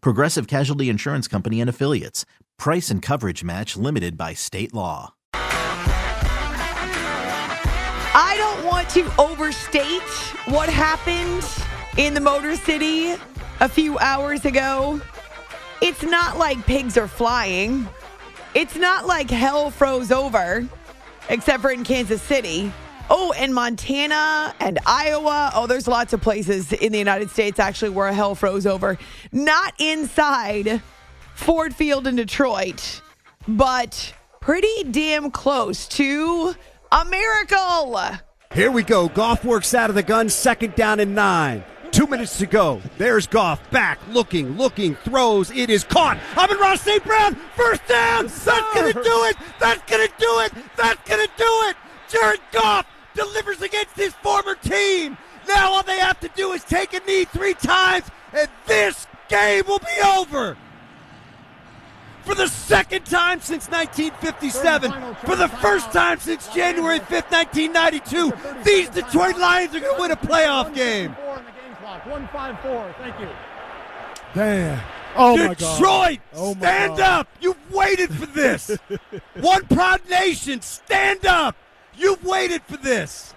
Progressive Casualty Insurance Company and Affiliates. Price and coverage match limited by state law. I don't want to overstate what happened in the Motor City a few hours ago. It's not like pigs are flying. It's not like hell froze over, except for in Kansas City. Oh, and Montana and Iowa. Oh, there's lots of places in the United States actually where hell froze over. Not inside Ford Field in Detroit, but pretty damn close to a miracle. Here we go. Goff works out of the gun, second down and nine. Two minutes to go. There's Goff back, looking, looking, throws. It is caught. Amon-Ra St. Brown, first down. That's going to do it. That's going to do it. That's going to do it. Jared Goff delivers against his former team. Now all they have to do is take a knee three times, and this game will be over. For the second time since 1957, for the first time since January 5th, 1992, these Detroit Lions are going to win a playoff game. One five four. Thank you. Damn. Oh my God. Detroit, Oh my stand God. up. You've waited for this. One proud nation, stand up. You've waited for this.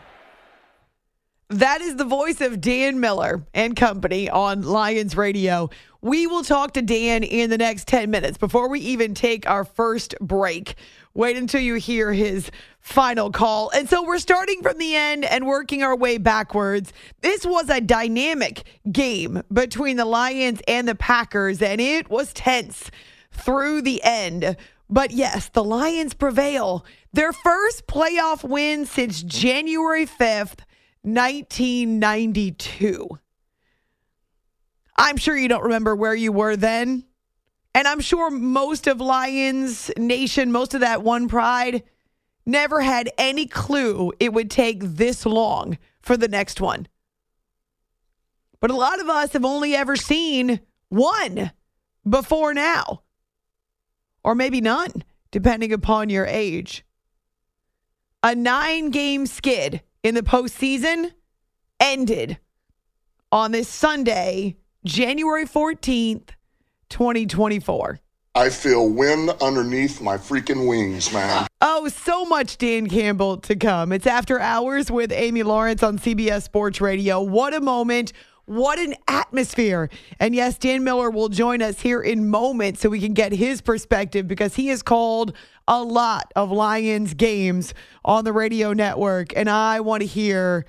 That is the voice of Dan Miller and company on Lions Radio. We will talk to Dan in the next 10 minutes before we even take our first break. Wait until you hear his final call. And so we're starting from the end and working our way backwards. This was a dynamic game between the Lions and the Packers, and it was tense through the end. But yes, the Lions prevail. Their first playoff win since January 5th, 1992. I'm sure you don't remember where you were then. And I'm sure most of Lions Nation, most of that one pride, never had any clue it would take this long for the next one. But a lot of us have only ever seen one before now, or maybe none, depending upon your age. A nine game skid in the postseason ended on this Sunday, January 14th, 2024. I feel wind underneath my freaking wings, man. Oh, so much Dan Campbell to come. It's After Hours with Amy Lawrence on CBS Sports Radio. What a moment. What an atmosphere. And yes, Dan Miller will join us here in moments so we can get his perspective because he has called a lot of Lions games on the radio network. And I want to hear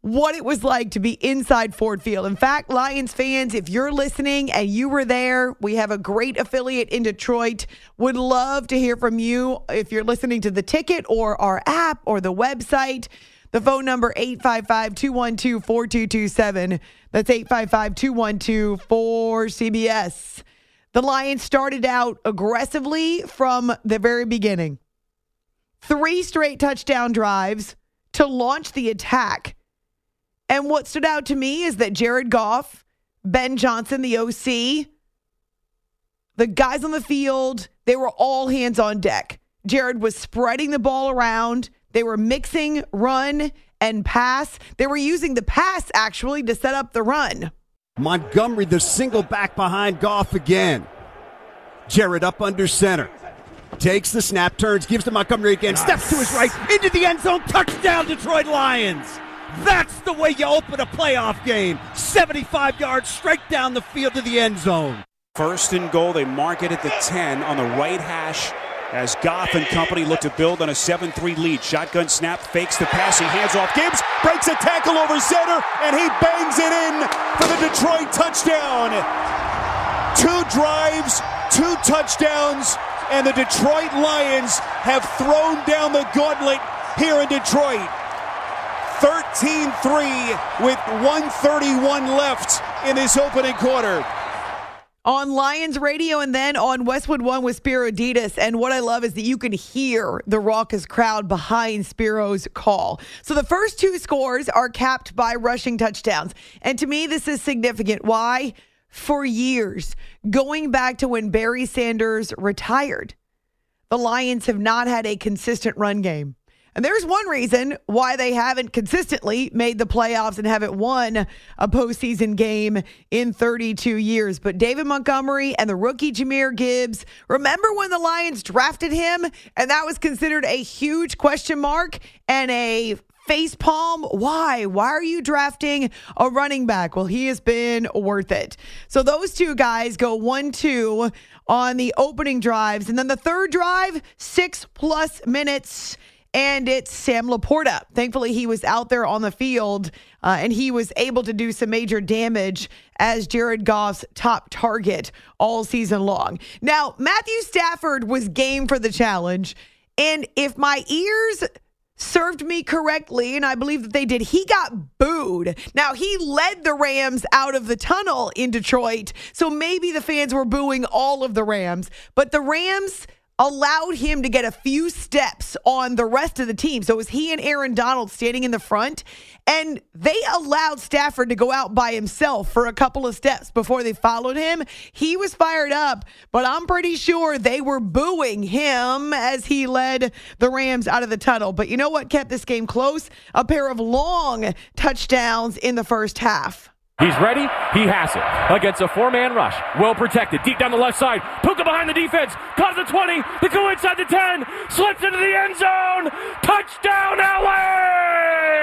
what it was like to be inside Ford Field. In fact, Lions fans, if you're listening and you were there, we have a great affiliate in Detroit. Would love to hear from you if you're listening to the ticket or our app or the website. The phone number 855-212-4227. That's 855-212-4CBS. The Lions started out aggressively from the very beginning. Three straight touchdown drives to launch the attack. And what stood out to me is that Jared Goff, Ben Johnson, the OC, the guys on the field, they were all hands on deck. Jared was spreading the ball around. They were mixing run and pass. They were using the pass actually to set up the run. Montgomery, the single back behind Goff again. Jared up under center. Takes the snap, turns, gives to Montgomery again, steps to his right, into the end zone, touchdown, Detroit Lions. That's the way you open a playoff game. 75 yards straight down the field to the end zone. First and goal. They mark it at the 10 on the right hash as Goff and company look to build on a 7 3 lead. Shotgun snap, fakes the pass, he hands off Gibbs, breaks a tackle over center, and he bangs it in for the Detroit touchdown. Two drives, two touchdowns, and the Detroit Lions have thrown down the gauntlet here in Detroit. 13 3 with 131 left in this opening quarter on Lions Radio and then on Westwood One with Spiro Dedes. And what I love is that you can hear the raucous crowd behind Spiro's call. So the first two scores are capped by rushing touchdowns. And to me, this is significant. Why? For years, going back to when Barry Sanders retired, the Lions have not had a consistent run game. And there's one reason why they haven't consistently made the playoffs and haven't won a postseason game in 32 years. But David Montgomery and the rookie Jahmyr Gibbs, remember when the Lions drafted him and that was considered a huge question mark and a face palm. Why? Why are you drafting a running back? Well, he has been worth it. So those two guys go one, two on the opening drives. And then the third drive, six plus minutes and it's Sam LaPorta. Thankfully, he was out there on the field uh, and he was able to do some major damage as Jared Goff's top target all season long. Now, Matthew Stafford was game for the challenge, and if my ears served me correctly, and I believe that they did. He got booed. Now, he led the Rams out of the tunnel in Detroit, so maybe the fans were booing all of the Rams, but the Rams allowed him to get a few steps on the rest of the team. So it was he and Aaron Donald standing in the front, and they allowed Stafford to go out by himself for a couple of steps before they followed him. He was fired up, but I'm pretty sure they were booing him as he led the Rams out of the tunnel. But you know what kept this game close? A pair of long touchdowns in the first half. He's ready. He has it against a four-man rush. Well protected. Deep down the left side. Puka behind the defense. Caught the 20. They go inside the 10. Slips into the end zone. Touchdown, LA!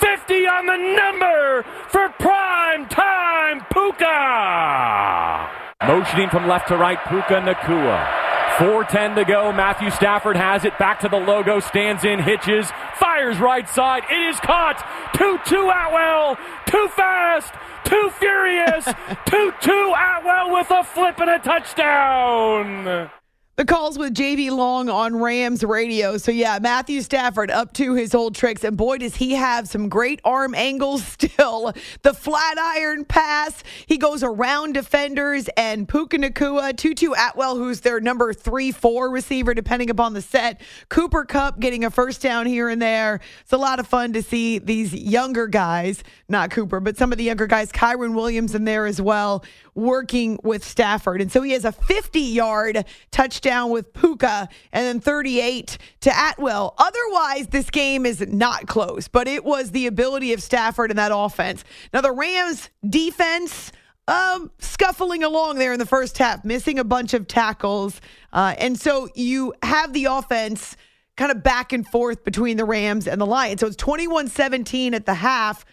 50 on the number for prime time Puka. Motioning from left to right, Puka Nacua. 4.10 to go. Matthew Stafford has it. Back to the logo. Stands in, hitches. Fires right side. It is caught. Tutu Atwell. Too fast. Too furious. Tutu Atwell with a flip and a touchdown. The calls with JB Long on Rams radio. So, yeah, Matthew Stafford up to his old tricks. And boy, does he have some great arm angles still. The flat iron pass, he goes around defenders and Puka Nacua, Tutu Atwell, who's their number three, four receiver, depending upon the set. Cooper Kupp getting a first down here and there. It's a lot of fun to see these younger guys, not Cooper, but some of the younger guys, Kyren Williams in there as well, working with Stafford. And so he has a 50 yard touchdown with Puka and then 38 to Atwell. Otherwise, this game is not close, but it was the ability of Stafford and that offense. Now, the Rams defense. Um, scuffling along there in the first half, missing a bunch of tackles. Uh, and so you have the offense kind of back and forth between the Rams and the Lions. So it's 21 17 at the half.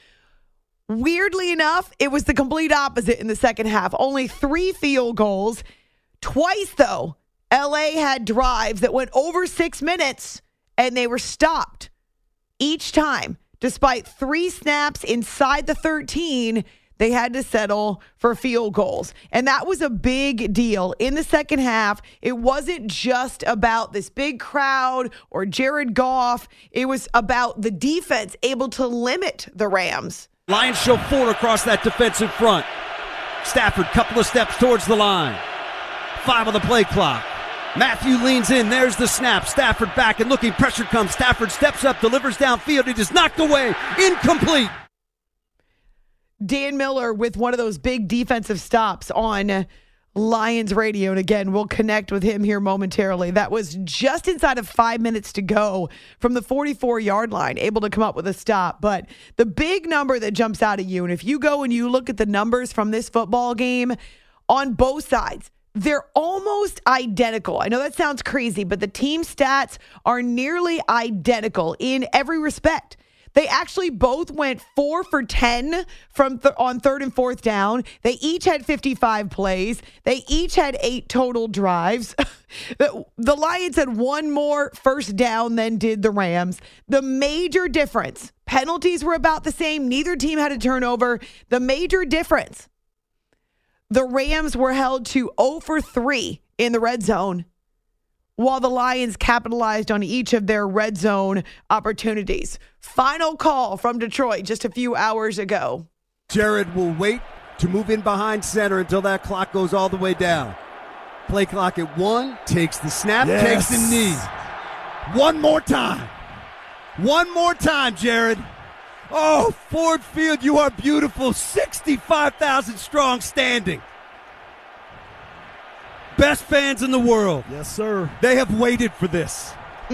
Weirdly enough, it was the complete opposite in the second half. Only three field goals. Twice, though, LA had drives that went over six minutes and they were stopped each time. Despite three snaps inside the 13, they had to settle for field goals. And that was a big deal. In the second half, it wasn't just about this big crowd or Jared Goff, it was about the defense able to limit the Rams. Lions show four across that defensive front. Stafford, couple of steps towards the line. Five on the play clock. Matthew leans in. There's the snap. Stafford back and looking. Pressure comes. Stafford steps up, delivers downfield. It is knocked away. Incomplete. Dan Miller with one of those big defensive stops on Lions radio. And again, we'll connect with him here momentarily. That was just inside of five minutes to go from the 44 yard line, able to come up with a stop. But the big number that jumps out at you, and if you go and you look at the numbers from this football game on both sides, they're almost identical. I know that sounds crazy, but the team stats are nearly identical in every respect. They actually both went four for 10 from th- on third and fourth down. They each had 55 plays. They each had eight total drives. the, the Lions had one more first down than did the Rams. The major difference penalties were about the same. Neither team had a turnover. The major difference the Rams were held to 0 for 3 in the red zone while the Lions capitalized on each of their red zone opportunities. Final call from Detroit just a few hours ago. Jared will wait to move in behind center until that clock goes all the way down. Play clock at one, takes the snap, Yes. takes the knee. One more time. One more time, Jared. Oh, Ford Field, you are beautiful. 65,000 strong standing. Best fans in the world. Yes, sir. They have waited for this.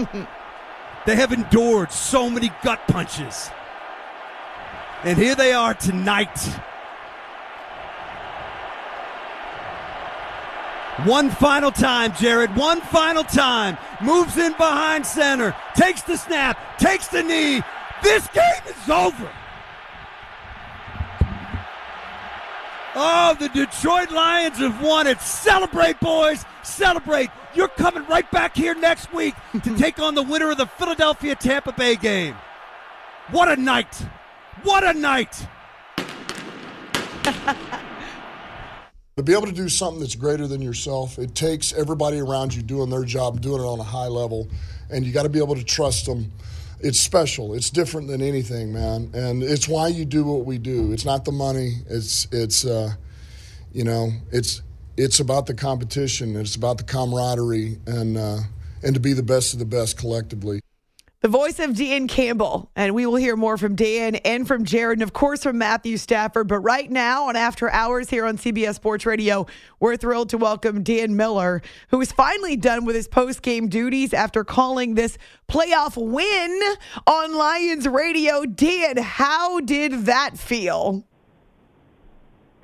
they have endured so many gut punches. And here they are tonight. One final time, Jared. One final time. Moves in behind center. Takes the snap. Takes the knee. This game is over. Oh, the Detroit Lions have won it. Celebrate, boys. Celebrate. You're coming right back here next week to take on the winner of the Philadelphia Tampa Bay game. What a night. What a night. To be able to do something that's greater than yourself, it takes everybody around you doing their job, doing it on a high level, and you got to be able to trust them. It's special. It's different than anything, man, and it's why you do what we do. It's not the money. It's it's uh, you know it's it's about the competition. It's about the camaraderie and uh, and to be the best of the best collectively. The voice of Dan Campbell, and we will hear more from Dan and from Jared, and of course from Matthew Stafford. But right now, on After Hours here on CBS Sports Radio, we're thrilled to welcome Dan Miller, who is finally done with his post game duties after calling this playoff win on Lions Radio. Dan, how did that feel?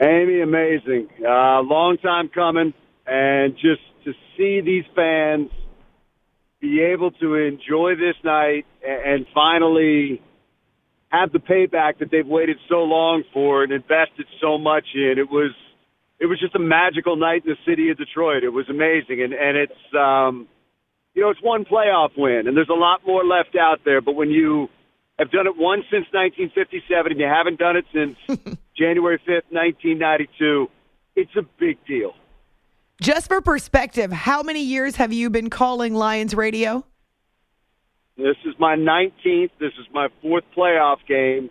Amy, amazing. Uh, long time coming, and just to see these fans be able to enjoy this night and finally have the payback that they've waited so long for and invested so much in. It was it was just a magical night in the city of Detroit. It was amazing, and and it's um, you know it's one playoff win, and there's a lot more left out there. But when you have done it once since 1957, and you haven't done it since January 5th, 1992, it's a big deal. Just for perspective, how many years have you been calling Lions Radio? This is my 19th. This is my fourth playoff game.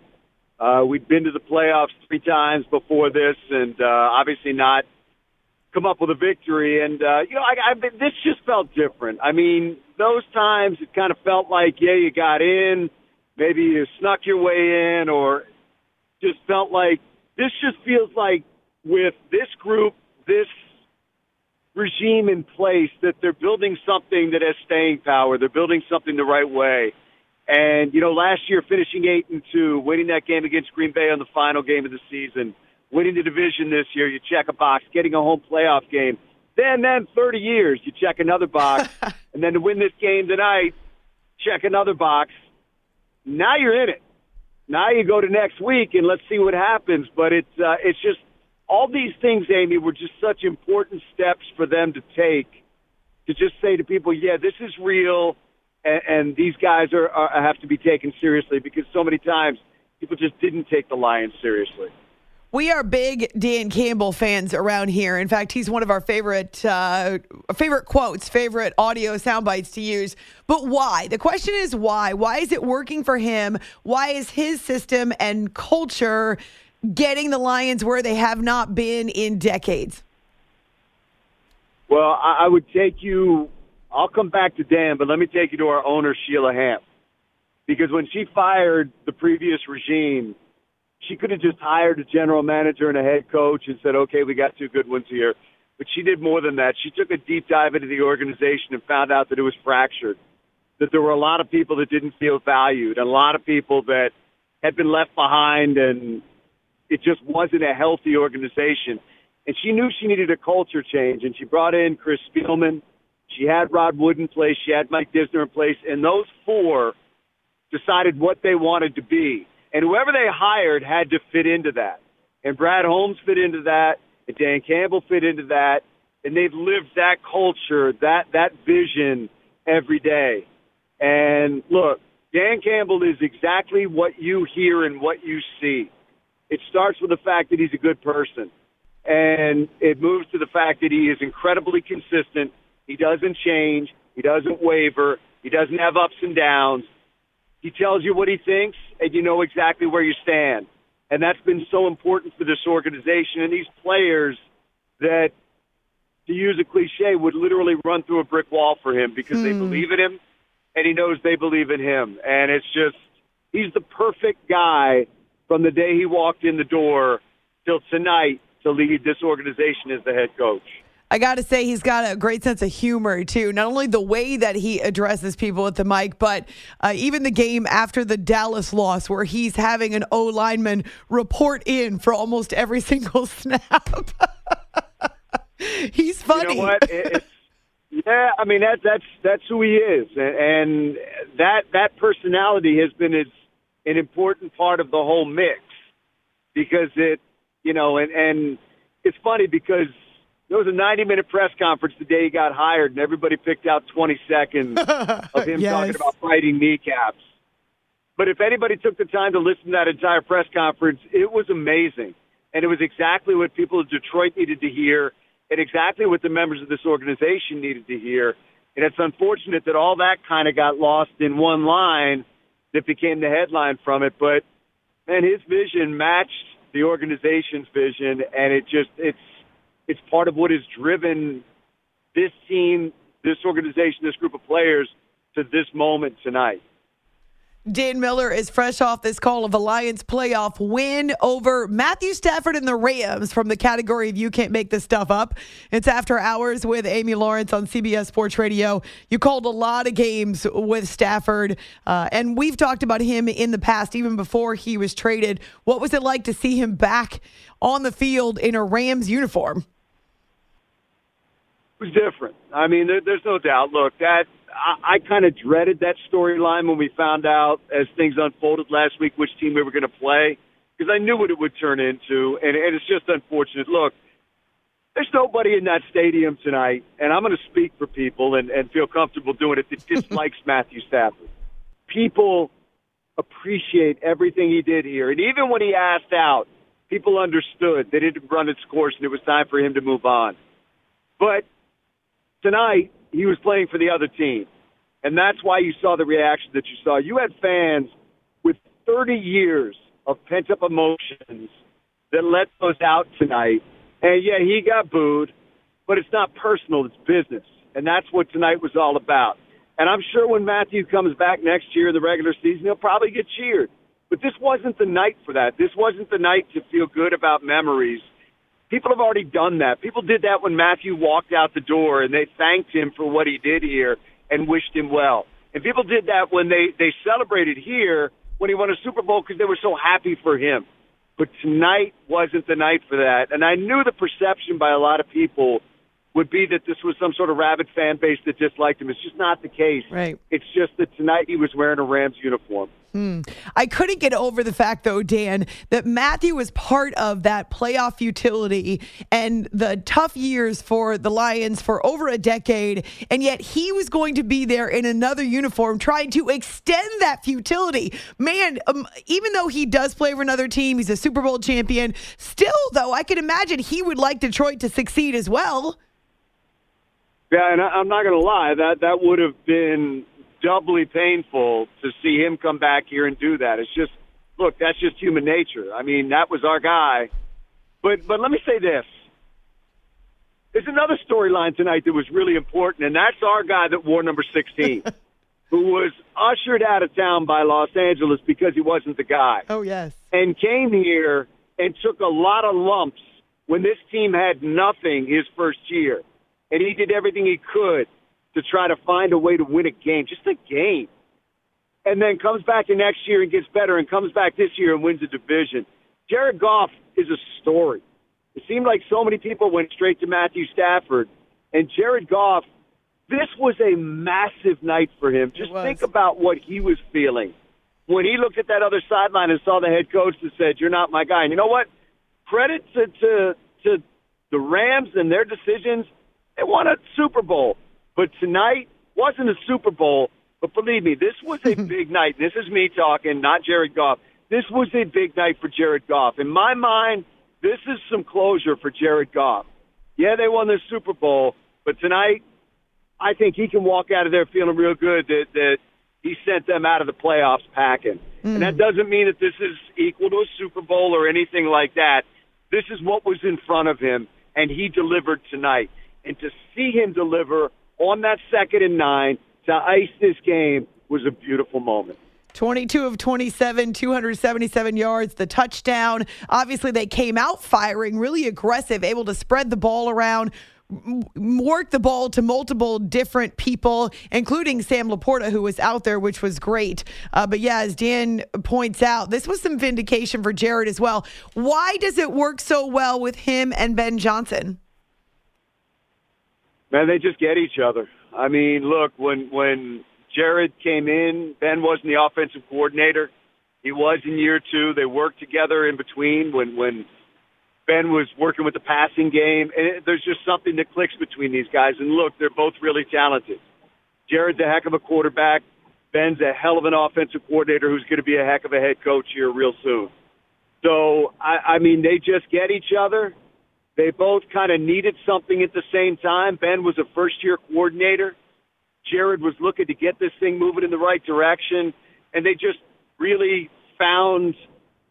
Uh, we'd been to the playoffs three times before this, and uh, obviously not come up with a victory. And uh, you know, I, I, this just felt different. I mean, those times it kind of felt like, yeah, you got in, maybe you snuck your way in, or just felt like this just feels like with this group, this regime in place that they're building something that has staying power. They're building something the right way. And, you know, last year finishing eight and two, winning that game against Green Bay on the final game of the season, winning the division this year, you check a box, getting a home playoff game. Then, then 30 years, you check another box. and then to win this game tonight, check another box. Now you're in it. Now you go to next week and let's see what happens. But it's, uh, it's just, all these things, Amy, were just such important steps for them to take to just say to people, yeah, this is real, and, and these guys are, are have to be taken seriously because so many times people just didn't take the Lions seriously. We are big Dan Campbell fans around here. In fact, he's one of our favorite uh, favorite quotes, favorite audio sound bites to use. But why? The question is why? Why is it working for him? Why is his system and culture getting the Lions where they have not been in decades? Well, I, would take you. I'll come back to Dan, but let me take you to our owner, Sheila Hamp, because when she fired the previous regime, she could have just hired a general manager and a head coach and said, "Okay, we got two good ones here." But she did more than that. She took a deep dive into the organization and found out that it was fractured, that there were a lot of people that didn't feel valued, and a lot of people that had been left behind, and it just wasn't a healthy organization. And she knew she needed a culture change, and she brought in Chris Spielman. She had Rod Wood in place. She had Mike Disner in place, and those four decided what they wanted to be. And whoever they hired had to fit into that. And Brad Holmes fit into that, and Dan Campbell fit into that, and they've lived that culture, that that vision every day. And look, Dan Campbell is exactly what you hear and what you see. It starts with the fact that he's a good person. And it moves to the fact that he is incredibly consistent. He doesn't change. He doesn't waver. He doesn't have ups and downs. He tells you what he thinks, and you know exactly where you stand. And that's been so important for this organization and these players that, to use a cliche, would literally run through a brick wall for him because they hmm. believe in him and he knows they believe in him. And it's just, he's the perfect guy from the day he walked in the door till tonight to lead this organization as the head coach. I got to say, he's got a great sense of humor, too. Not only the way that he addresses people at the mic, but uh, even the game after the Dallas loss, where he's having an O lineman report in for almost every single snap. he's funny. You know what? It, yeah, I mean that that's that's who he is, and, and that that personality has been his, an important part of the whole mix because it, you know, and and it's funny because there was a 90 minute press conference the day he got hired, and everybody picked out 20 seconds of him Yes. talking about fighting kneecaps. But if anybody took the time to listen to that entire press conference, it was amazing. And it was exactly what people in Detroit needed to hear and exactly what the members of this organization needed to hear. And it's unfortunate that all that kind of got lost in one line that became the headline from it. But man, his vision matched the organization's vision, and it just it's it's part of what has driven this team, this organization, this group of players to this moment tonight. Dan Miller is fresh off this call of a Lions playoff win over Matthew Stafford and the Rams from the category of You Can't Make This Stuff Up. It's after hours with Amy Lawrence on CBS Sports Radio. You called a lot of games with Stafford, uh, and we've talked about him in the past, even before he was traded. What was it like to see him back on the field in a Rams uniform? It was different. I mean, there, there's no doubt. Look, that I, I kind of dreaded that storyline when we found out as things unfolded last week which team we were going to play because I knew what it would turn into, and, and it's just unfortunate. Look, there's nobody in that stadium tonight, and I'm going to speak for people and, and feel comfortable doing it that dislikes Matthew Stafford. People appreciate everything he did here, and even when he asked out, people understood that it had run its course and it was time for him to move on. But tonight he was playing for the other team. And that's why you saw the reaction that you saw. You had fans with 30 years of pent up emotions that let those out tonight. And yeah, he got booed, but it's not personal, it's business. And that's what tonight was all about. And I'm sure when Matthew comes back next year in the regular season, he'll probably get cheered. But this wasn't the night for that. This wasn't the night to feel good about memories. People have already done that. People did that when Matthew walked out the door and they thanked him for what he did here and wished him well. And people did that when they, they celebrated here when he won a Super Bowl because they were so happy for him. But tonight wasn't the night for that. And I knew the perception by a lot of people would be that this was some sort of rabid fan base that disliked him. It's just not the case. Right. It's just that tonight he was wearing a Rams uniform. I couldn't get over the fact, though, Dan, that Matthew was part of that playoff futility and the tough years for the Lions for over a decade. And yet he was going to be there in another uniform trying to extend that futility. Man, um, even though he does play for another team, he's a Super Bowl champion. Still, though, I can imagine he would like Detroit to succeed as well. Yeah, and I, I'm not going to lie, that that would have been doubly painful to see him come back here and do that. It's just, look, that's just human nature. I mean, that was our guy. But but let me say this. There's another storyline tonight that was really important, and that's our guy that wore number 16, who was ushered out of town by Los Angeles because he wasn't the guy Oh, yes. and came here and took a lot of lumps when this team had nothing his first year. And he did everything he could to try to find a way to win a game, just a game. And then comes back the next year and gets better and comes back this year and wins a division. Jared Goff is a story. It seemed like so many people went straight to Matthew Stafford. And Jared Goff, this was a massive night for him. Just think about what he was feeling when he looked at that other sideline and saw the head coach that said, "You're not my guy." And you know what? Credit to to to the Rams and their decisions. They won a Super Bowl, but tonight wasn't a Super Bowl. But believe me, this was a big night. This is me talking, not Jared Goff. This was a big night for Jared Goff. In my mind, this is some closure for Jared Goff. Yeah, they won the Super Bowl, but tonight, I think he can walk out of there feeling real good that that he sent them out of the playoffs packing. And that mm. doesn't mean that this is equal to a Super Bowl or anything like that. This is what was in front of him, and he delivered tonight. And to see him deliver on that second and nine to ice this game was a beautiful moment. 22 of 27, 277 yards, the touchdown. Obviously, they came out firing, really aggressive, able to spread the ball around, work the ball to multiple different people, including Sam LaPorta, who was out there, which was great. Uh, but yeah, as Dan points out, this was some vindication for Jared as well. Why does it work so well with him and Ben Johnson? Man, they just get each other. I mean, look, when when Jared came in, Ben wasn't the offensive coordinator. He was in year two. They worked together in between when when Ben was working with the passing game. And it, there's just something that clicks between these guys. And look, they're both really talented. Jared's a heck of a quarterback. Ben's a hell of an offensive coordinator who's going to be a heck of a head coach here real soon. So, I, I mean, they just get each other. They both kind of needed something at the same time. Ben was a first year coordinator. Jared was looking to get this thing moving in the right direction. And they just really found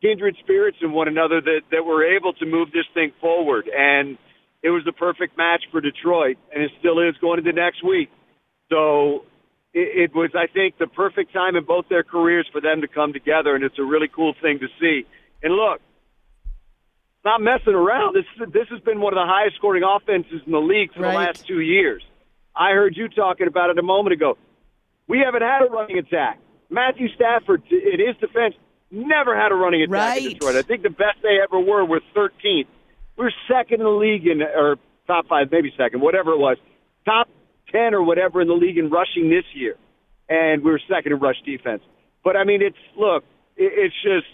kindred spirits in one another that, that were able to move this thing forward. And it was the perfect match for Detroit, and it still is going into next week. So it, it was, I think, the perfect time in both their careers for them to come together, and it's a really cool thing to see. And look, not messing around. This this has been one of the highest scoring offenses in the league for Right. the last two years. I heard you talking about it a moment ago. We haven't had a running attack. Matthew Stafford, in his defense, never had a running attack in Right. Detroit. I think the best they ever were were 13th. We're second in the league in, or top five, maybe second, whatever it was. Top 10 or whatever in the league in rushing this year. And we were second in rush defense. But I mean, it's, look, it's just,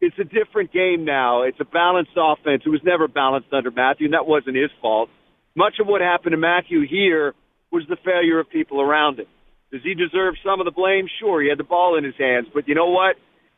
it's a different game now. It's a balanced offense. It was never balanced under Matthew, and that wasn't his fault. Much of what happened to Matthew here was the failure of people around him. Does he deserve some of the blame? Sure, he had the ball in his hands. But you know what?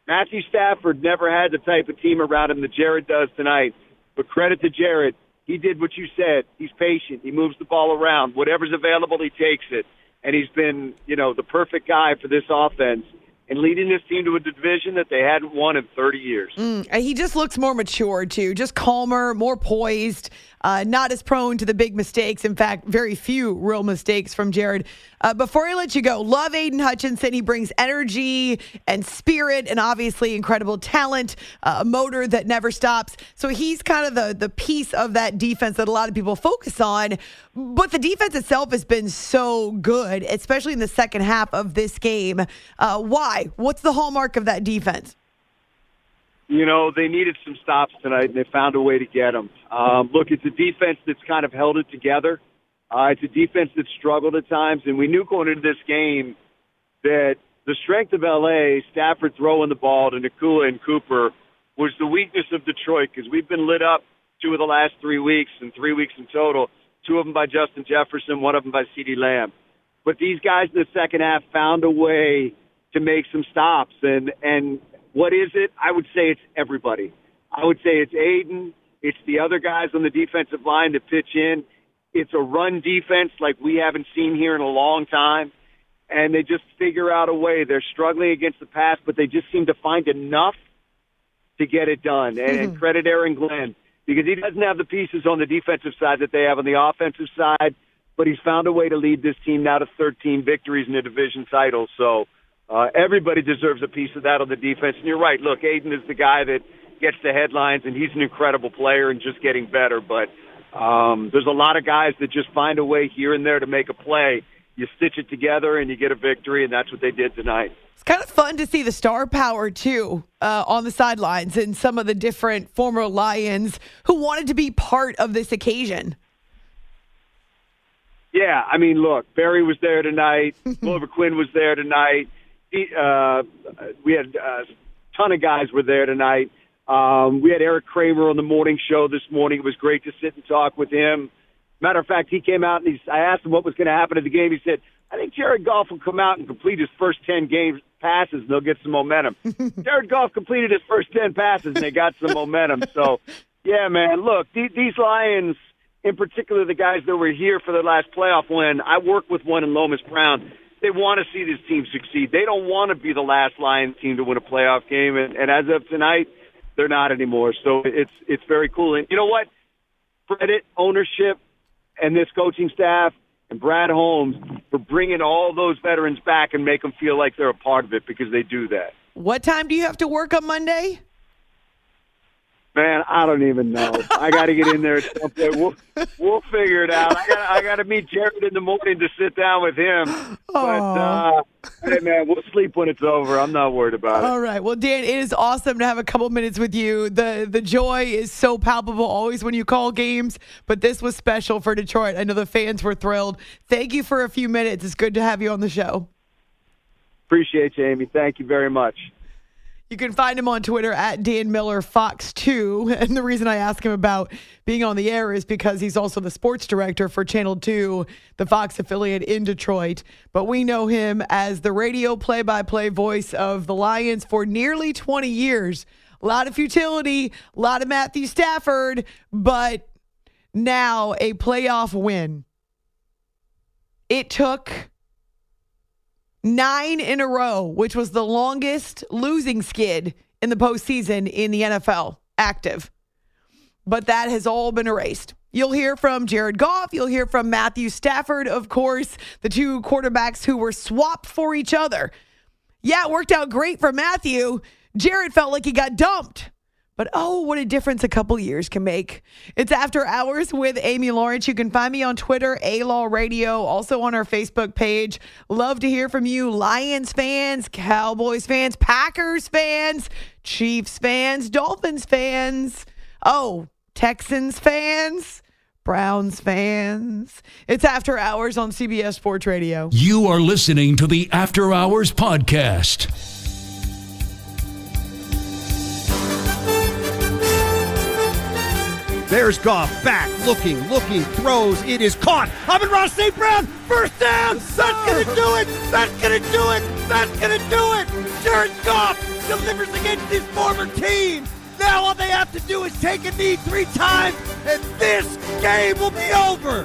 Matthew Stafford never had the type of team around him that Jared does tonight. But credit to Jared. He did what you said. He's patient. He moves the ball around. Whatever's available, he takes it. And he's been, you know, the perfect guy for this offense and leading this team to a division that they hadn't won in 30 years. Uh, He just looks more mature, too, just calmer, more poised, uh, not as prone to the big mistakes. In fact, very few real mistakes from Jared. Uh, before I let you go, love Aidan Hutchinson. He brings energy and spirit and obviously incredible talent, uh, a motor that never stops. So he's kind of the, the piece of that defense that a lot of people focus on. But the defense itself has been so good, especially in the second half of this game. Uh, why? What's the hallmark of that defense? You know, they needed some stops tonight, and they found a way to get them. Um, look, it's a defense that's kind of held it together. Uh, it's a defense that struggled at times, and we knew going into this game that the strength of LA, Stafford throwing the ball to Nacua and Cooper, was the weakness of Detroit because we've been lit up two of the last three weeks, and three weeks in total. Two of them by Justin Jefferson, one of them by CeeDee Lamb. But these guys in the second half found a way to make some stops, and and what is it? I would say it's everybody. I would say it's Aidan. It's the other guys on the defensive line that pitch in. It's a run defense like we haven't seen here in a long time. And they just figure out a way. They're struggling against the pass, but they just seem to find enough to get it done. And, and mm-hmm. credit Aaron Glenn because he doesn't have the pieces on the defensive side that they have on the offensive side, but he's found a way to lead this team now to 13 victories in a division title. So uh, everybody deserves a piece of that on the defense. And you're right. Look, Aidan is the guy that gets the headlines, and he's an incredible player and just getting better. But um, there's a lot of guys that just find a way here and there to make a play. You stitch it together and you get a victory, and that's what they did tonight. It's kind of fun to see the star power too uh, on the sidelines and some of the different former Lions who wanted to be part of this occasion. Yeah, I mean, look, Barry was there tonight. Glover Quin was there tonight. Uh, we had a ton of guys were there tonight. Um, we had Eric Kramer on the morning show this morning. It was great to sit and talk with him. Matter of fact, he came out and he, I asked him what was going to happen at the game. He said, I think Jared Goff will come out and complete his first 10 games passes and they'll get some momentum. Jared Goff completed his first 10 passes and they got some momentum. So, yeah, man, look, these, Lions, in particular the guys that were here for their last playoff win, I work with one in Lomas Brown. They want to see this team succeed. They don't want to be the last Lions team to win a playoff game. And, and as of tonight, they're not anymore. So it's, it's very cool. And you know what? Credit ownership and this coaching staff and Brad Holmes for bringing all those veterans back and make them feel like they're a part of it because they do that. What time do you have to work on Monday? Man, I don't even know. I got to get in there at some point. We'll, we'll figure it out. I got I got to meet Jared in the morning to sit down with him. But uh, hey, man, we'll sleep when it's over. I'm not worried about it. All right. Well, Dan, it is awesome to have a couple minutes with you. The the joy is so palpable always when you call games, but this was special for Detroit. I know the fans were thrilled. Thank you for a few minutes. It's good to have you on the show. Appreciate you, Amy. Thank you very much. You can find him on Twitter at Dan Miller Fox 2. And the reason I ask him about being on the air is because he's also the sports director for Channel 2, the Fox affiliate in Detroit. But we know him as the radio play by play voice of the Lions for nearly 20 years. A lot of futility, a lot of Matthew Stafford, but now a playoff win. It took nine in a row, which was the longest losing skid in the postseason in the NFL active. But that has all been erased. You'll hear from Jared Goff. You'll hear from Matthew Stafford, of course, the two quarterbacks who were swapped for each other. Yeah, it worked out great for Matthew. Jared felt like he got dumped. But oh, what a difference a couple years can make. It's After Hours with Amy Lawrence. You can find me on Twitter, A Law Radio, also on our Facebook page. Love to hear from you, Lions fans, Cowboys fans, Packers fans, Chiefs fans, Dolphins fans. Oh, Texans fans. Browns fans. It's After Hours on CBS Sports Radio. You are listening to the After Hours Podcast. There's Goff back, looking, looking, throws. It is caught. Amon-Ra St. Brown, first down. That's going to do it. That's going to do it. That's going to do it. Jared Goff delivers against his former team. Now all they have to do is take a knee three times, and this game will be over.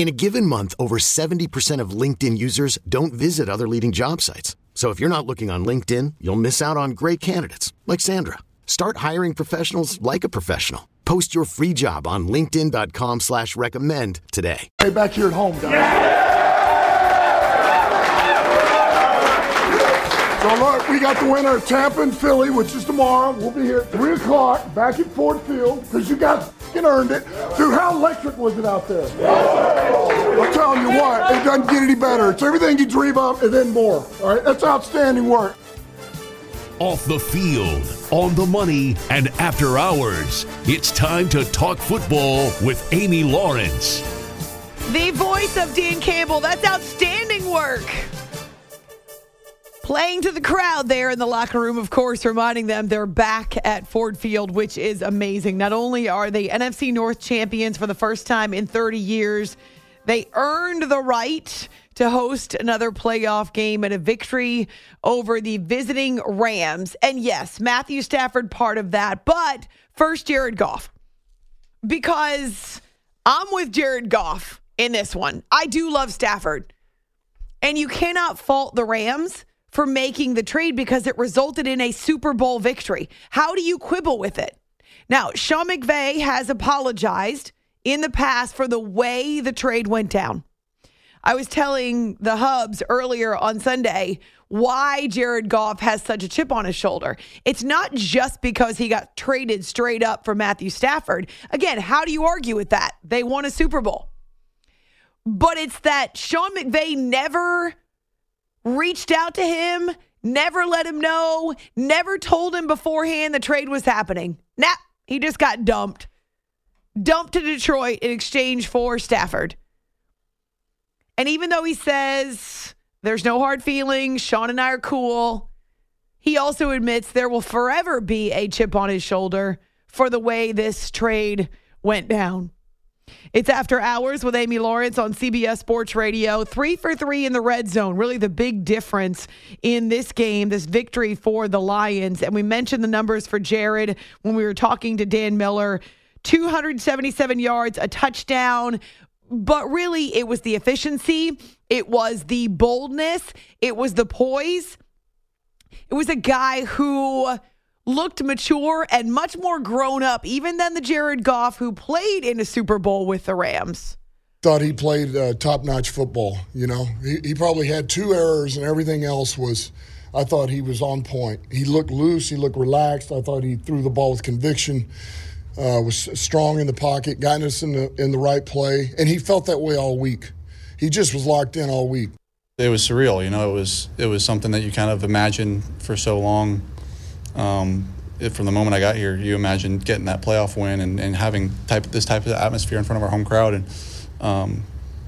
In a given month, over 70% of LinkedIn users don't visit other leading job sites. So if you're not looking on LinkedIn, you'll miss out on great candidates like Sandra. Start hiring professionals like a professional. Post your free job on LinkedIn.com slash recommend today. Hey, back here at home, guys. So look, we got the winner of Tampa and Philly, which is tomorrow. We'll be here at 3 o'clock back at Ford Field because you guys f***ing earned it. Dude, how electric was it out there? I'm telling you what, it doesn't get any better. It's everything you dream of and then more. All right, that's outstanding work. off the field, on the money, and after hours. It's time to talk football with Amy Lawrence. The voice of Dan Campbell. That's outstanding work. Playing to the crowd there in the locker room, of course, reminding them they're back at Ford Field, which is amazing. Not only are they NFC North champions for the first time in 30 years, they earned the right to host another playoff game and a victory over the visiting Rams. And yes, Matthew Stafford part of that, but first Jared Goff. Because I'm with Jared Goff in this one. I do love Stafford. And you cannot fault the Rams for making the trade because it resulted in a Super Bowl victory. How do you quibble with it? Now, Sean McVay has apologized in the past for the way the trade went down. I was telling the Hubs earlier on Sunday why Jared Goff has such a chip on his shoulder. It's not just because he got traded straight up for Matthew Stafford. Again, how do you argue with that? They won a Super Bowl. But it's that Sean McVay never reached out to him, never let him know, never told him beforehand the trade was happening. Nah, he just got dumped. Dumped to Detroit in exchange for Stafford. And even though he says there's no hard feelings, Sean and I are cool, he also admits there will forever be a chip on his shoulder for the way this trade went down. It's After Hours with Amy Lawrence on CBS Sports Radio. Three for three in the red zone. Really the big difference in this game, this victory for the Lions. And we mentioned the numbers for Jared when we were talking to Dan Miller 277 yards, a touchdown. But really, it was the efficiency, it was the boldness, it was the poise. It was a guy who looked mature and much more grown up, even than the Jared Goff who played in a Super Bowl with the Rams. Thought he played uh, top notch football. You know, he, he probably had two errors and everything else was. I thought he was on point. He looked loose. He looked relaxed. I thought he threw the ball with conviction. Uh, was strong in the pocket, got us in the in the right play, and he felt that way all week. He just was locked in all week. It was surreal, you know. It was it was something that you kind of imagined for so long. Um, it, from the moment I got here, you imagine getting that playoff win and, and having type this type of atmosphere in front of our home crowd and um,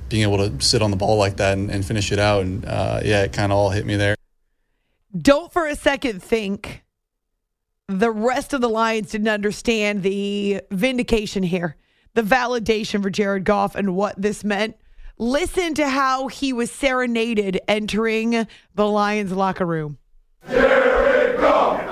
being able to sit on the ball like that and, and finish it out. And uh, yeah, it kind of all hit me there. Don't for a second think the rest of the Lions didn't understand the vindication here, the validation for Jared Goff and what this meant. Listen to how he was serenaded entering the Lions locker room. Jared Goff!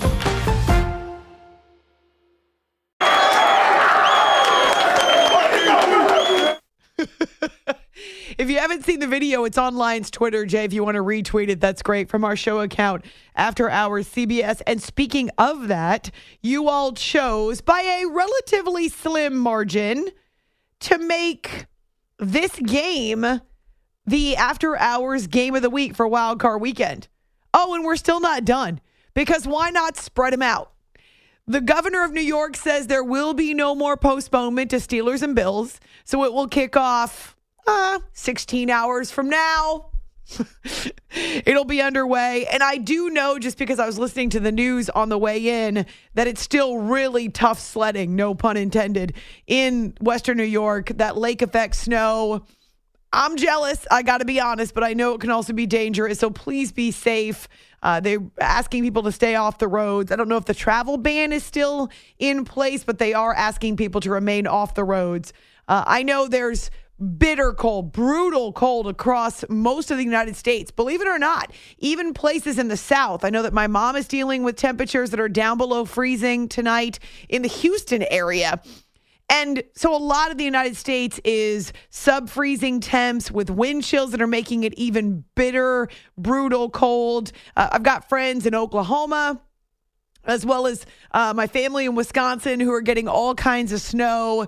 Haven't seen the video, it's on Lions Twitter, Jay. If you want to retweet it, that's great from our show account, After Hours CBS. And speaking of that, you all chose by a relatively slim margin to make this game the after hours game of the week for Wild Card Weekend. Oh, and we're still not done because why not spread them out? The governor of New York says there will be no more postponement to Steelers and Bills, so it will kick off uh, 16 hours from now. It'll be underway. And I do know, just because I was listening to the news on the way in, that it's still really tough sledding, no pun intended, in Western New York. That lake effect snow. I'm jealous. I got to be honest, but I know it can also be dangerous. So please be safe. Uh, they're asking people to stay off the roads. I don't know if the travel ban is still in place, but they are asking people to remain off the roads. Uh, I know there's bitter cold, brutal cold across most of the United States. Believe it or not, even places in the South. I know that my mom is dealing with temperatures that are down below freezing tonight in the Houston area. And so a lot of the United States is sub freezing temps with wind chills that are making it even bitter, brutal cold. Uh, I've got friends in Oklahoma as well as uh, my family in Wisconsin who are getting all kinds of snow.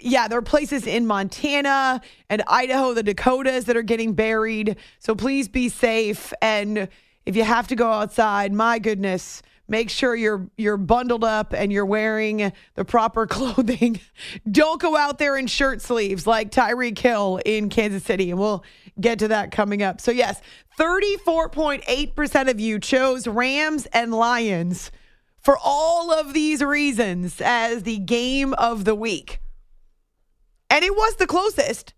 Yeah, there are places in Montana and Idaho, the Dakotas that are getting buried. So please be safe. And if you have to go outside, my goodness, make sure you're you're bundled up and you're wearing the proper clothing. Don't go out there in shirt sleeves like Tyreek Hill in Kansas City, and we'll get to that coming up. So yes, 34.8% of you chose Rams and Lions for all of these reasons as the game of the week. And it was the closest.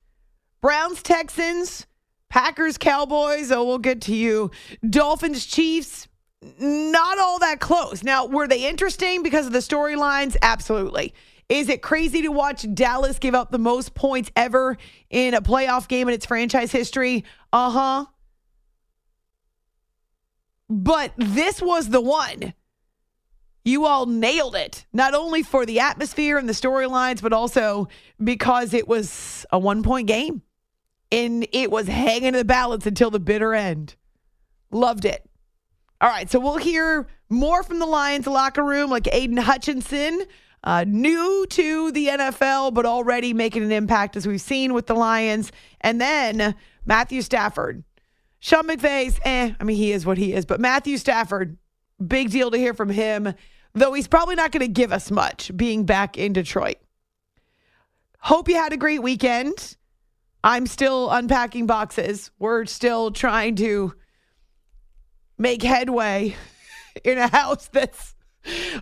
Browns, Texans, Packers, Cowboys. Oh, we'll get to you. Dolphins, Chiefs. Not all that close. Now, were they interesting because of the storylines? Absolutely. Is it crazy to watch Dallas give up the most points ever in a playoff game in its franchise history? Uh huh. But this was the one. You all nailed it, not only for the atmosphere and the storylines, but also because it was a one point game and it was hanging in the balance until the bitter end. Loved it. All right, so we'll hear more from the Lions locker room, like Aidan Hutchinson, uh, new to the NFL, but already making an impact as we've seen with the Lions. And then Matthew Stafford. Sean McVay's, eh, I mean, he is what he is, but Matthew Stafford, big deal to hear from him, though he's probably not going to give us much being back in Detroit. Hope you had a great weekend. I'm still unpacking boxes. We're still trying to make headway in a house that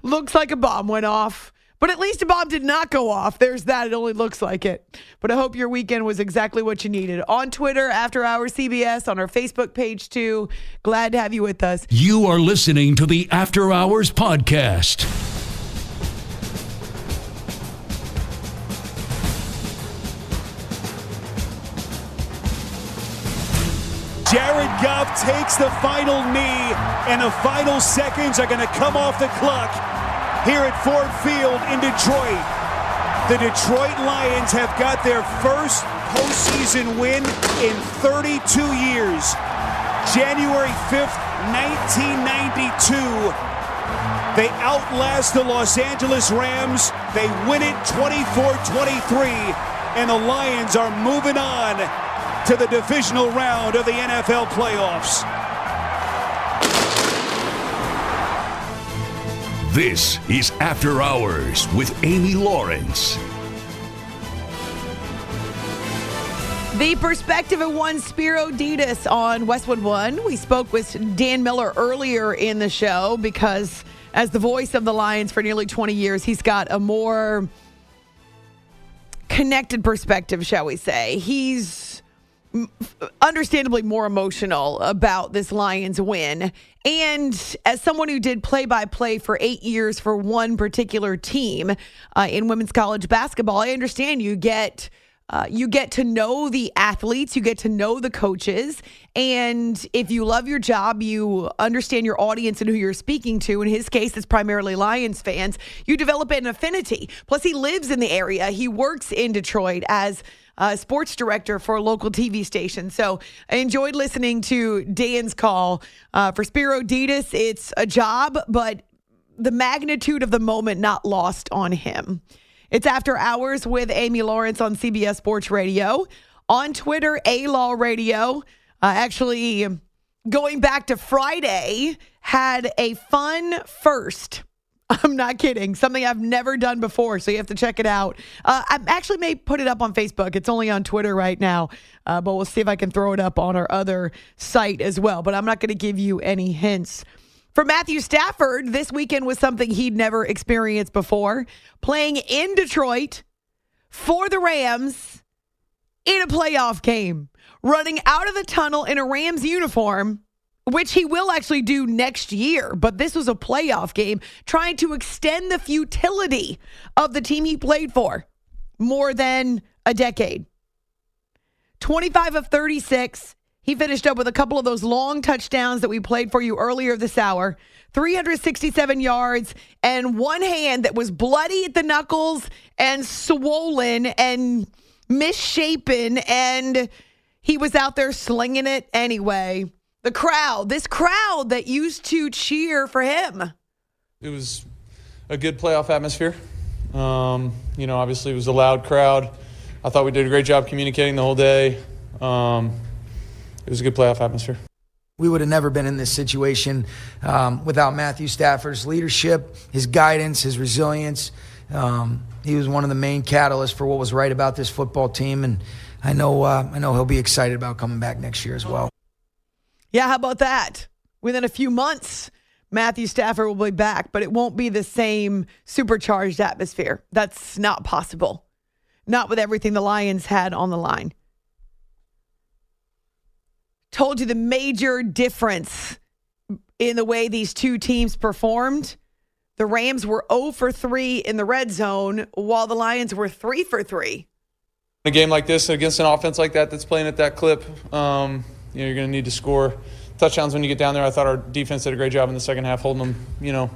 looks like a bomb went off. But at least a bomb did not go off. There's that. It only looks like it. But I hope your weekend was exactly what you needed. On Twitter, After Hours CBS, on our Facebook page too. Glad to have you with us. You are listening to the After Hours Podcast. Jared Goff takes the final knee, and the final seconds are going to come off the clock here at Ford Field in Detroit. The Detroit Lions have got their first postseason win in 32 years. January 5th, 1992. They outlast the Los Angeles Rams. They win it 24 23, and the Lions are moving on to the divisional round of the NFL playoffs. This is After Hours with Amy Lawrence. The perspective of one Spero Dedes on Westwood One. We spoke with Dan Miller earlier in the show because, as the voice of the Lions for nearly 20 years, he's got a more connected perspective, shall we say. He's understandably more emotional about this Lions win. And as someone who did play by play for eight years for one particular team uh, in women's college basketball, I understand you get. Uh, you get to know the athletes, you get to know the coaches, and if you love your job, you understand your audience and who you're speaking to. In his case, it's primarily Lions fans. You develop an affinity. Plus, he lives in the area. He works in Detroit as uh, sports director for a local TV station. So I enjoyed listening to Dan's call uh, for Spero Dedes. It's a job, but the magnitude of the moment not lost on him. It's After Hours with Amy Lawrence on CBS Sports Radio. On Twitter, A Law Radio. Uh, actually, going back to Friday, had a fun first. I'm not kidding. Something I've never done before, so you have to check it out. Uh, I actually may put it up on Facebook. It's only on Twitter right now, uh, but we'll see if I can throw it up on our other site as well. But I'm not going to give you any hints. For Matthew Stafford, this weekend was something he'd never experienced before. Playing in Detroit for the Rams in a playoff game, running out of the tunnel in a Rams uniform, which he will actually do next year. But this was a playoff game, trying to extend the futility of the team he played for more than a decade. 25 of 36. He finished up with a couple of those long touchdowns that we played for you earlier this hour. 367 yards and one hand that was bloody at the knuckles and swollen and misshapen. And he was out there slinging it anyway. The crowd, this crowd that used to cheer for him. It was a good playoff atmosphere. Um, you know, obviously it was a loud crowd. I thought we did a great job communicating the whole day. Um, it was a good playoff atmosphere. We would have never been in this situation um, without Matthew Stafford's leadership, his guidance, his resilience. Um, he was one of the main catalysts for what was right about this football team, and I know uh, I know he'll be excited about coming back next year as well. Yeah, how about that? Within a few months, Matthew Stafford will be back, but it won't be the same supercharged atmosphere. That's not possible. Not with everything the Lions had on the line. Told you the major difference in the way these two teams performed. The Rams were 0 for 3 in the red zone, while the Lions were 3 for 3. A game like this, against an offense like that that's playing at that clip, um, you know, you're going to need to score touchdowns when you get down there. I thought our defense did a great job in the second half, holding them, you know,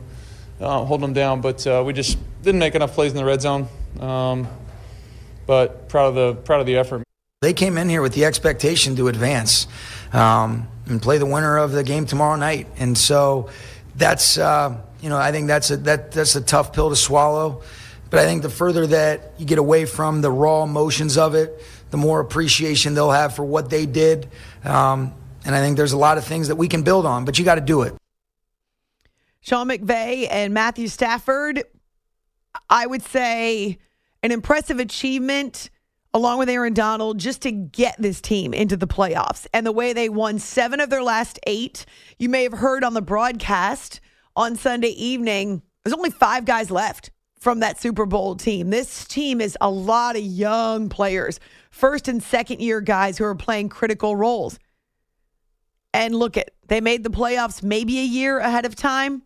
uh, holding them down. But uh, we just didn't make enough plays in the red zone. Um, but proud of the proud of the effort. They came in here with the expectation to advance um, and play the winner of the game tomorrow night, and so that's uh, you know I think that's a that that's a tough pill to swallow. But I think the further that you get away from the raw emotions of it, the more appreciation they'll have for what they did. Um, and I think there's a lot of things that we can build on, but you got to do it. Sean McVay and Matthew Stafford, I would say an impressive achievement along with Aaron Donald just to get this team into the playoffs. And the way they won seven of their last eight, you may have heard on the broadcast on Sunday evening, there's only five guys left from that Super Bowl team. This team is a lot of young players, first and second year guys who are playing critical roles. And look at they made the playoffs maybe a year ahead of time,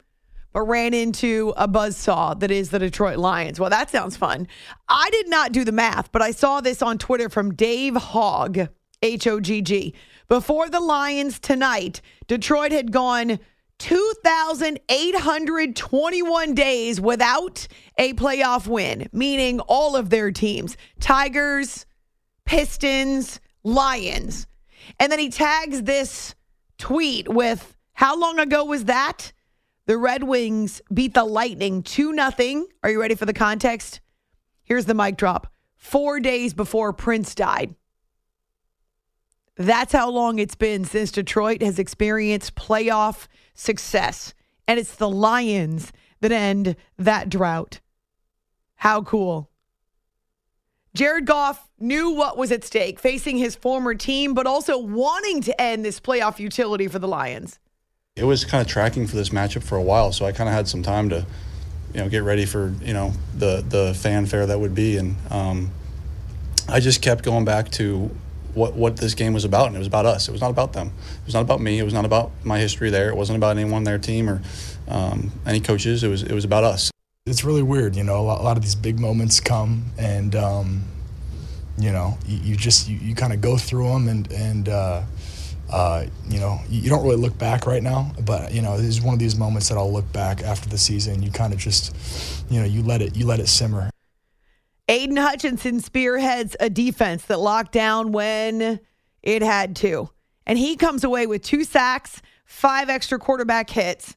but ran into a buzzsaw that is the Detroit Lions. Well, that sounds fun. I did not do the math, but I saw this on Twitter from Dave Hogg, H O G G. Before the Lions tonight, Detroit had gone 2,821 days without a playoff win, meaning all of their teams Tigers, Pistons, Lions. And then he tags this tweet with how long ago was that? The Red Wings beat the Lightning 2 0. Are you ready for the context? Here's the mic drop. Four days before Prince died. That's how long it's been since Detroit has experienced playoff success. And it's the Lions that end that drought. How cool. Jared Goff knew what was at stake, facing his former team, but also wanting to end this playoff utility for the Lions. It was kind of tracking for this matchup for a while, so I kind of had some time to, you know, get ready for you know the the fanfare that would be, and um, I just kept going back to what what this game was about, and it was about us. It was not about them. It was not about me. It was not about my history there. It wasn't about anyone on their team or um, any coaches. It was it was about us. It's really weird, you know. A lot, a lot of these big moments come, and um, you know, you, you just you, you kind of go through them, and and uh, uh, you know, you, you don't really look back right now. But you know, is one of these moments that I'll look back after the season. You kind of just, you know, you let it you let it simmer. Aidan Hutchinson spearheads a defense that locked down when it had to. And he comes away with two sacks, five extra quarterback hits,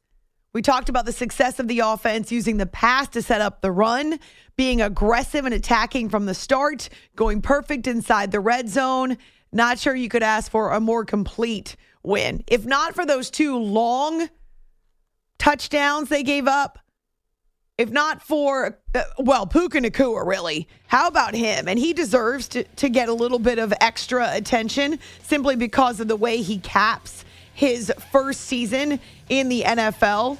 We talked about the success of the offense using the pass to set up the run, being aggressive and attacking from the start, going perfect inside the red zone. Not sure you could ask for a more complete win. If not for those two long touchdowns they gave up, if not for, uh, well, Puka Nacua, really. How about him? And he deserves to, to get a little bit of extra attention simply because of the way he caps his first season in the NFL.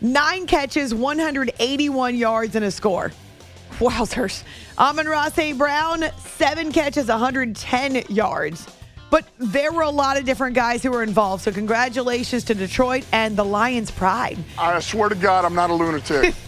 Nine catches, 181 yards, and a score. Wowzers. Amon-Ra St. Brown, seven catches, 110 yards. But there were a lot of different guys who were involved. So congratulations to Detroit and the Lions' pride. I swear to God, I'm not a lunatic.